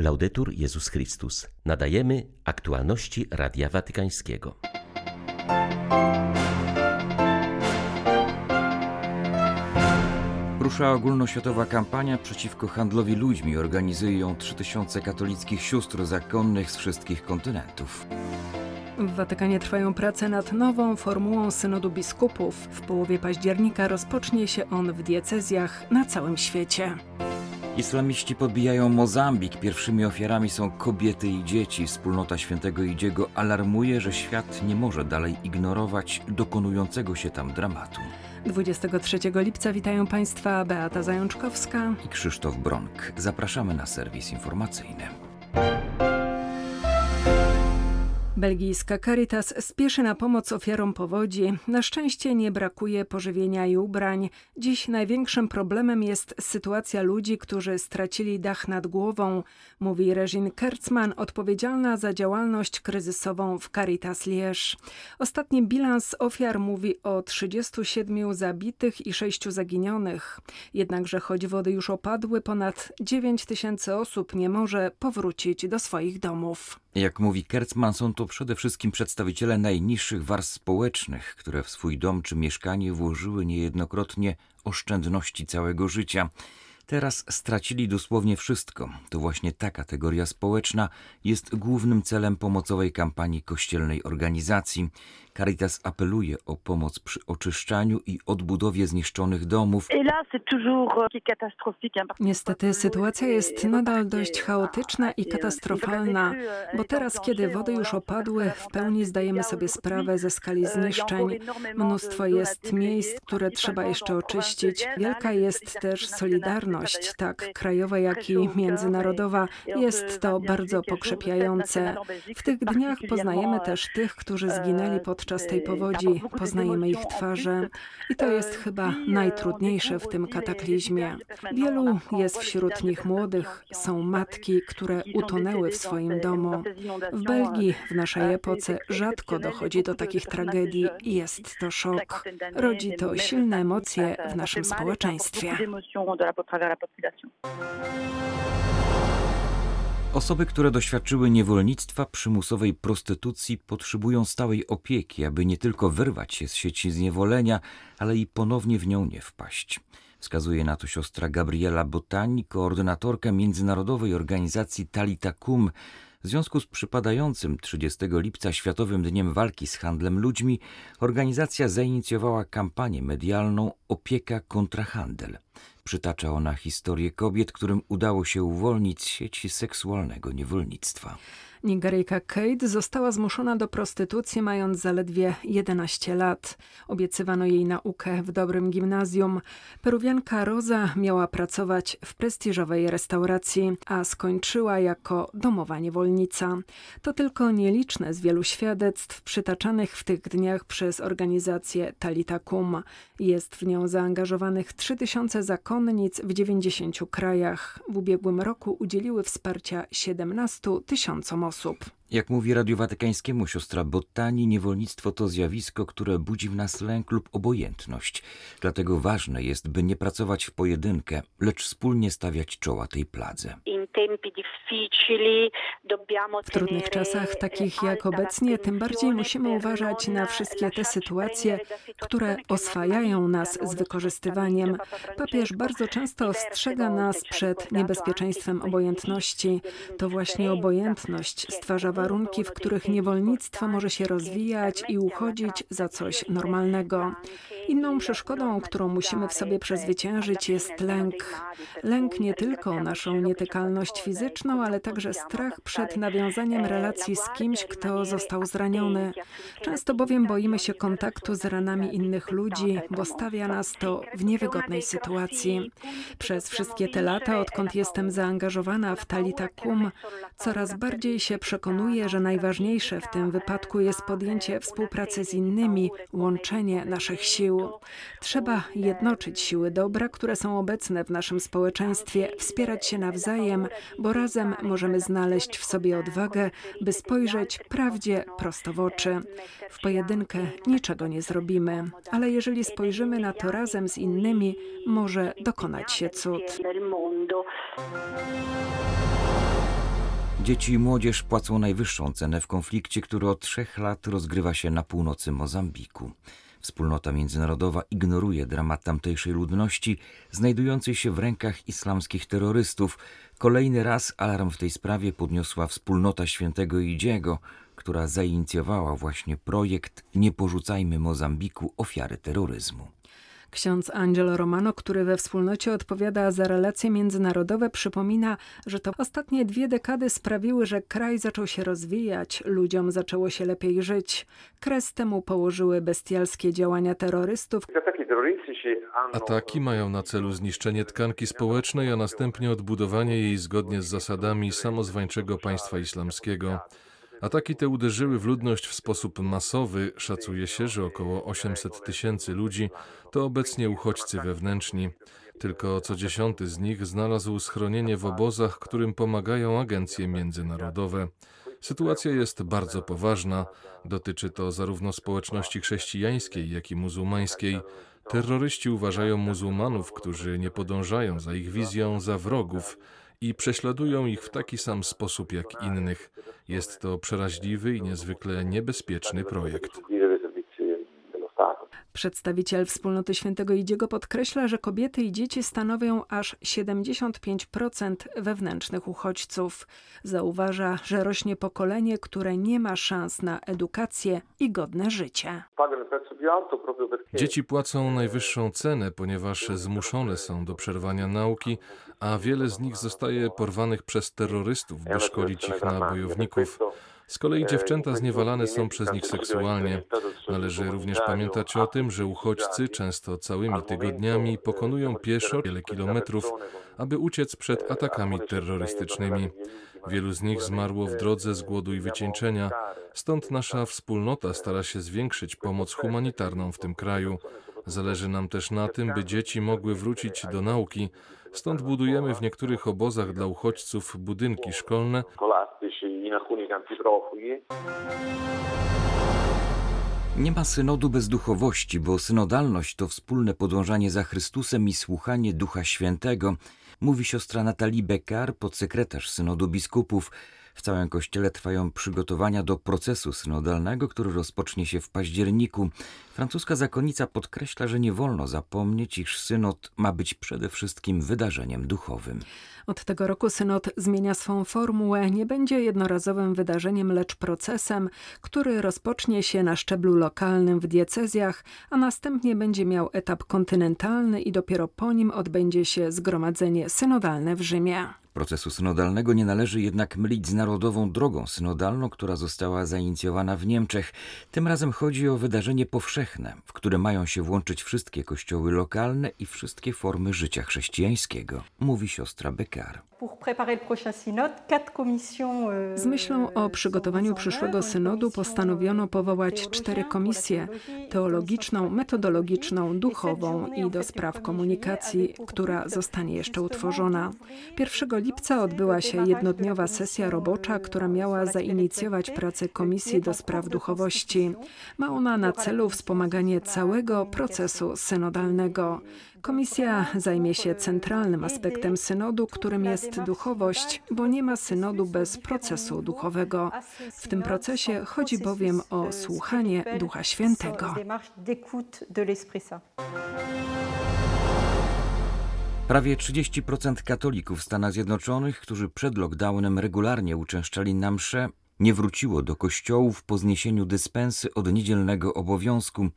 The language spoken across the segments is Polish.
Laudetur Jezus Chrystus. Nadajemy aktualności Radia Watykańskiego. Rusza ogólnoświatowa kampania przeciwko handlowi ludźmi. Organizuje ją 3000 katolickich sióstr zakonnych z wszystkich kontynentów. W Watykanie trwają prace nad nową formułą synodu biskupów. W połowie października rozpocznie się on w diecezjach na całym świecie. Islamiści podbijają Mozambik. Pierwszymi ofiarami są kobiety i dzieci. Wspólnota świętego Idziego alarmuje, że świat nie może dalej ignorować dokonującego się tam dramatu. 23 lipca witają Państwa Beata Zajączkowska i Krzysztof Bronk. Zapraszamy na serwis informacyjny. Belgijska Caritas spieszy na pomoc ofiarom powodzi. Na szczęście nie brakuje pożywienia i ubrań. Dziś największym problemem jest sytuacja ludzi, którzy stracili dach nad głową, mówi Regine Kertzmann, odpowiedzialna za działalność kryzysową w Caritas Liège. Ostatni bilans ofiar mówi o 37 zabitych i 6 zaginionych. Jednakże choć wody już opadły, ponad 9 tysięcy osób nie może powrócić do swoich domów. Jak mówi Kertzmann, są to przede wszystkim przedstawiciele najniższych warstw społecznych, które w swój dom czy mieszkanie włożyły niejednokrotnie oszczędności całego życia. Teraz stracili dosłownie wszystko. To właśnie ta kategoria społeczna jest głównym celem pomocowej kampanii kościelnej organizacji. Caritas apeluje o pomoc przy oczyszczaniu i odbudowie zniszczonych domów. Niestety sytuacja jest nadal dość chaotyczna i katastrofalna, bo teraz, kiedy wody już opadły, w pełni zdajemy sobie sprawę ze skali zniszczeń. Mnóstwo jest miejsc, które trzeba jeszcze oczyścić. Wielka jest też solidarność, tak krajowa, jak i międzynarodowa. Jest to bardzo pokrzepiające. W tych dniach poznajemy też tych, którzy zginęli podczas podczas tej powodzi, poznajemy ich twarze i to jest chyba najtrudniejsze w tym kataklizmie. Wielu jest wśród nich młodych, są matki, które utonęły w swoim domu. W Belgii w naszej epoce rzadko dochodzi do takich tragedii i jest to szok. Rodzi to silne emocje w naszym społeczeństwie. Osoby, które doświadczyły niewolnictwa, przymusowej prostytucji, potrzebują stałej opieki, aby nie tylko wyrwać się z sieci zniewolenia, ale i ponownie w nią nie wpaść. Wskazuje na to siostra Gabriela Botani, koordynatorka międzynarodowej organizacji Talita Kum. W związku z przypadającym 30 lipca Światowym Dniem Walki z Handlem Ludźmi, organizacja zainicjowała kampanię medialną Opieka kontra handel. Przytacza ona historię kobiet, którym udało się uwolnić z sieci seksualnego niewolnictwa. Nigeryjka Kate została zmuszona do prostytucji mając zaledwie 11 lat. Obiecywano jej naukę w dobrym gimnazjum. Peruwianka Roza miała pracować w prestiżowej restauracji, a skończyła jako domowa niewolnica. To tylko nieliczne z wielu świadectw przytaczanych w tych dniach przez organizację Talita Kum. Jest w nią zaangażowanych 3000 zakonnic w 90 krajach. W ubiegłym roku udzieliły wsparcia 17 tysiącom osób. Jak mówi Radiu Watykańskiemu siostra Bottani, niewolnictwo to zjawisko, które budzi w nas lęk lub obojętność. Dlatego ważne jest, by nie pracować w pojedynkę, lecz wspólnie stawiać czoła tej pladze. W trudnych czasach, takich jak obecnie, tym bardziej musimy uważać na wszystkie te sytuacje, które oswajają nas z wykorzystywaniem. Papież bardzo często ostrzega nas przed niebezpieczeństwem obojętności. To właśnie obojętność stwarza warunki, w których niewolnictwo może się rozwijać i uchodzić za coś normalnego. Inną przeszkodą, którą musimy w sobie przezwyciężyć, jest lęk. Lęk nie tylko o naszą nietykalność fizyczną, ale także strach przed nawiązaniem relacji z kimś, kto został zraniony. Często bowiem boimy się kontaktu z ranami innych ludzi, bo stawia nas to w niewygodnej sytuacji. Przez wszystkie te lata, odkąd jestem zaangażowana w Talita Kum, coraz bardziej się przekonuję, że najważniejsze w tym wypadku jest podjęcie współpracy z innymi, łączenie naszych sił. Trzeba jednoczyć siły dobra, które są obecne w naszym społeczeństwie, wspierać się nawzajem, bo razem możemy znaleźć w sobie odwagę, by spojrzeć prawdzie prosto w oczy. W pojedynkę niczego nie zrobimy, ale jeżeli spojrzymy na to razem z innymi, może dokonać się cud. Dzieci i młodzież płacą najwyższą cenę w konflikcie, który od trzech lat rozgrywa się na północy Mozambiku. Wspólnota międzynarodowa ignoruje dramat tamtejszej ludności znajdującej się w rękach islamskich terrorystów. Kolejny raz alarm w tej sprawie podniosła wspólnota świętego Idziego, która zainicjowała właśnie projekt Nie porzucajmy Mozambiku ofiary terroryzmu. Ksiądz Angelo Romano, który we wspólnocie odpowiada za relacje międzynarodowe, przypomina, że to ostatnie dwie dekady sprawiły, że kraj zaczął się rozwijać, ludziom zaczęło się lepiej żyć. Kres temu położyły bestialskie działania terrorystów. Ataki mają na celu zniszczenie tkanki społecznej, a następnie odbudowanie jej zgodnie z zasadami samozwańczego państwa islamskiego. Ataki te uderzyły w ludność w sposób masowy. Szacuje się, że około 800 tysięcy ludzi to obecnie uchodźcy wewnętrzni. Tylko co dziesiąty z nich znalazł schronienie w obozach, którym pomagają agencje międzynarodowe. Sytuacja jest bardzo poważna. Dotyczy to zarówno społeczności chrześcijańskiej, jak i muzułmańskiej. Terroryści uważają muzułmanów, którzy nie podążają za ich wizją, za wrogów i prześladują ich w taki sam sposób jak innych. Jest to przeraźliwy i niezwykle niebezpieczny projekt. Przedstawiciel wspólnoty Świętego Idziego podkreśla, że kobiety i dzieci stanowią aż 75% wewnętrznych uchodźców. Zauważa, że rośnie pokolenie, które nie ma szans na edukację i godne życie. Dzieci płacą najwyższą cenę, ponieważ zmuszone są do przerwania nauki, a wiele z nich zostaje porwanych przez terrorystów, by szkolić ich na bojowników. Z kolei dziewczęta zniewalane są przez nich seksualnie. Należy również pamiętać o tym, że uchodźcy często całymi tygodniami pokonują pieszo wiele kilometrów, aby uciec przed atakami terrorystycznymi. Wielu z nich zmarło w drodze z głodu i wycieńczenia, stąd nasza wspólnota stara się zwiększyć pomoc humanitarną w tym kraju. Zależy nam też na tym, by dzieci mogły wrócić do nauki, stąd budujemy w niektórych obozach dla uchodźców budynki szkolne, Nie ma synodu bez duchowości, bo synodalność to wspólne podążanie za Chrystusem i słuchanie Ducha Świętego, mówi siostra Natalii Bekar, podsekretarz synodu biskupów. W całym kościele trwają przygotowania do procesu synodalnego, który rozpocznie się w październiku. Francuska zakonnica podkreśla, że nie wolno zapomnieć, iż synod ma być przede wszystkim wydarzeniem duchowym. Od tego roku synod zmienia swą formułę, nie będzie jednorazowym wydarzeniem, lecz procesem, który rozpocznie się na szczeblu lokalnym w diecezjach, a następnie będzie miał etap kontynentalny i dopiero po nim odbędzie się zgromadzenie synodalne w Rzymie. Procesu synodalnego nie należy jednak mylić z narodową drogą synodalną, która została zainicjowana w Niemczech. Tym razem chodzi o wydarzenie powszechne, w które mają się włączyć wszystkie kościoły lokalne i wszystkie formy życia chrześcijańskiego, mówi siostra Bekar. Z myślą o przygotowaniu przyszłego synodu postanowiono powołać cztery komisje: teologiczną, metodologiczną, duchową i do spraw komunikacji, która zostanie jeszcze utworzona. 1 lipca odbyła się jednodniowa sesja robocza, która miała zainicjować pracę Komisji do Spraw Duchowości. Ma ona na celu wspomaganie całego procesu synodalnego. Komisja zajmie się centralnym aspektem synodu, którym jest duchowość, bo nie ma synodu bez procesu duchowego. W tym procesie chodzi bowiem o słuchanie Ducha Świętego. Prawie 30% katolików w Stanach Zjednoczonych, którzy przed lockdownem regularnie uczęszczali na msze, nie wróciło do kościołów po zniesieniu dyspensy od niedzielnego obowiązku.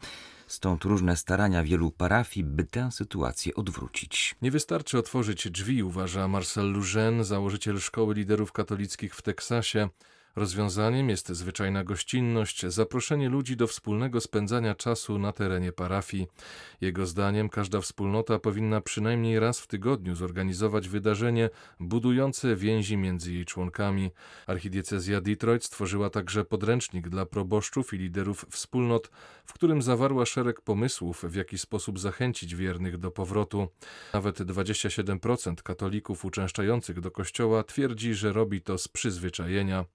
Stąd różne starania wielu parafii, by tę sytuację odwrócić. Nie wystarczy otworzyć drzwi, uważa Marcel Lugen, założyciel Szkoły Liderów Katolickich w Teksasie. Rozwiązaniem jest zwyczajna gościnność, zaproszenie ludzi do wspólnego spędzania czasu na terenie parafii. Jego zdaniem każda wspólnota powinna przynajmniej raz w tygodniu zorganizować wydarzenie budujące więzi między jej członkami. Archidiecezja Detroit stworzyła także podręcznik dla proboszczów i liderów wspólnot, w którym zawarła szereg pomysłów, w jaki sposób zachęcić wiernych do powrotu. Nawet 27% katolików uczęszczających do kościoła twierdzi, że robi to z przyzwyczajenia.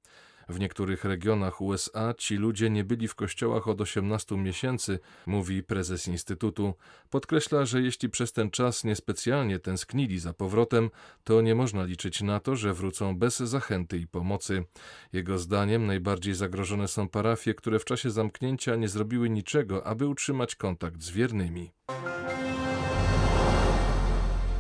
W niektórych regionach USA ci ludzie nie byli w kościołach od 18 miesięcy, mówi prezes Instytutu. Podkreśla, że jeśli przez ten czas niespecjalnie tęsknili za powrotem, to nie można liczyć na to, że wrócą bez zachęty i pomocy. Jego zdaniem najbardziej zagrożone są parafie, które w czasie zamknięcia nie zrobiły niczego, aby utrzymać kontakt z wiernymi.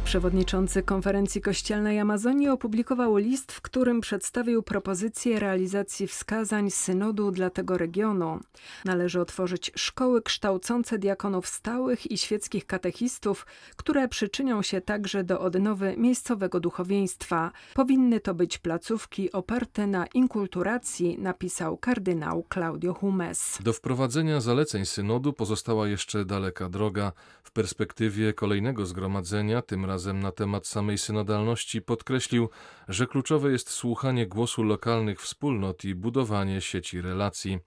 Przewodniczący konferencji kościelnej Amazonii opublikował list, w którym przedstawił propozycję realizacji wskazań synodu dla tego regionu. Należy otworzyć szkoły kształcące diakonów stałych i świeckich katechistów, które przyczynią się także do odnowy miejscowego duchowieństwa. Powinny to być placówki oparte na inkulturacji, napisał kardynał Claudio Humes. Do wprowadzenia zaleceń synodu pozostała jeszcze daleka droga. W perspektywie kolejnego zgromadzenia, tym razem razem na temat samej synodalności podkreślił, że kluczowe jest słuchanie głosu lokalnych wspólnot i budowanie sieci relacji.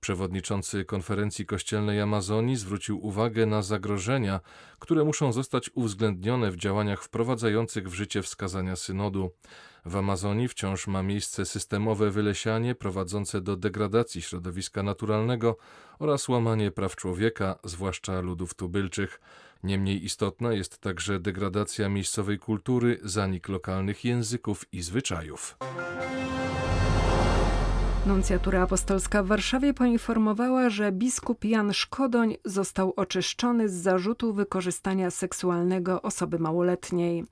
Przewodniczący konferencji kościelnej Amazonii zwrócił uwagę na zagrożenia, które muszą zostać uwzględnione w działaniach wprowadzających w życie wskazania synodu. W Amazonii wciąż ma miejsce systemowe wylesianie prowadzące do degradacji środowiska naturalnego oraz łamanie praw człowieka, zwłaszcza ludów tubylczych. Niemniej istotna jest także degradacja miejscowej kultury, zanik lokalnych języków i zwyczajów. Nuncjatura apostolska w Warszawie poinformowała, że biskup Jan Szkodoń został oczyszczony z zarzutu wykorzystania seksualnego osoby małoletniej.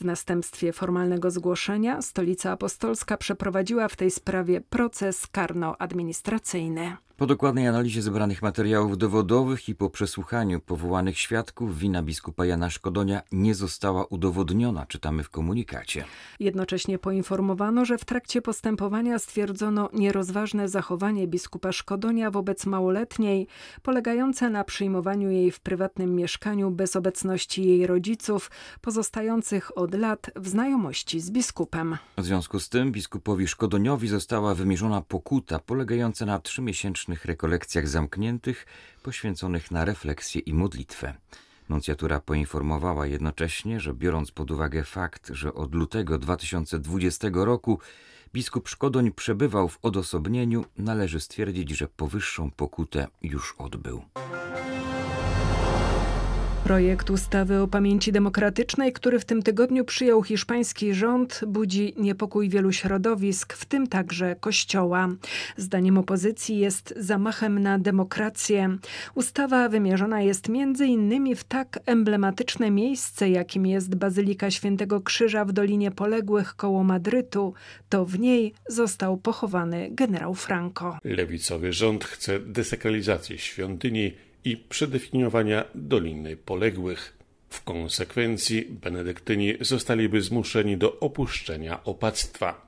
W następstwie formalnego zgłoszenia stolica apostolska przeprowadziła w tej sprawie proces karno-administracyjny. Po dokładnej analizie zebranych materiałów dowodowych i po przesłuchaniu powołanych świadków wina biskupa Jana Szkodonia nie została udowodniona, czytamy w komunikacie. Jednocześnie poinformowano, że w trakcie postępowania stwierdzono nierozważne zachowanie biskupa Szkodonia wobec małoletniej, polegające na przyjmowaniu jej w prywatnym mieszkaniu bez obecności jej rodziców, pozostających od lat w znajomości z biskupem. W związku z tym biskupowi Szkodoniowi została wymierzona pokuta polegająca na trzymiesięcznym rekolekcjach zamkniętych, poświęconych na refleksję i modlitwę. Nuncjatura poinformowała jednocześnie, że biorąc pod uwagę fakt, że od lutego 2020 roku biskup Szkodoń przebywał w odosobnieniu, należy stwierdzić, że powyższą pokutę już odbył. Projekt ustawy o pamięci demokratycznej, który w tym tygodniu przyjął hiszpański rząd, budzi niepokój wielu środowisk, w tym także Kościoła. Zdaniem opozycji jest zamachem na demokrację. Ustawa wymierzona jest między innymi w tak emblematyczne miejsce, jakim jest Bazylika Świętego Krzyża w Dolinie Poległych koło Madrytu. To w niej został pochowany generał Franco. Lewicowy rząd chce desakralizacji świątyni i przedefiniowania Doliny Poległych. W konsekwencji benedyktyni zostaliby zmuszeni do opuszczenia opactwa.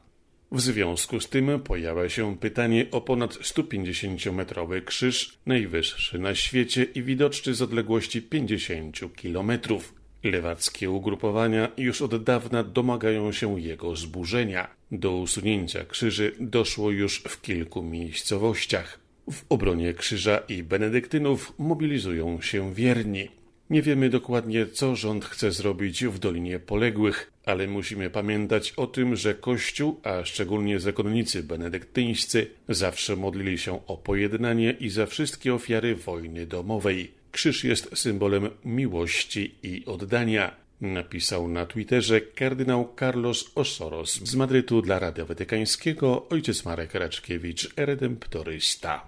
W związku z tym pojawia się pytanie o ponad 150-metrowy krzyż, najwyższy na świecie i widoczny z odległości 50 kilometrów. Lewackie ugrupowania już od dawna domagają się jego zburzenia. Do usunięcia krzyży doszło już w kilku miejscowościach. W obronie krzyża i benedyktynów mobilizują się wierni. Nie wiemy dokładnie, co rząd chce zrobić w Dolinie Poległych, ale musimy pamiętać o tym, że Kościół, a szczególnie zakonnicy benedyktyńscy, zawsze modlili się o pojednanie i za wszystkie ofiary wojny domowej. Krzyż jest symbolem miłości i oddania napisał na Twitterze kardynał Carlos Osoros z Madrytu dla Radia Watykańskiego ojciec Marek Raczkiewicz, redemptorysta.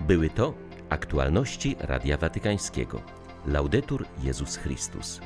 Były to aktualności Radia Watykańskiego. Laudetur Jezus Chrystus.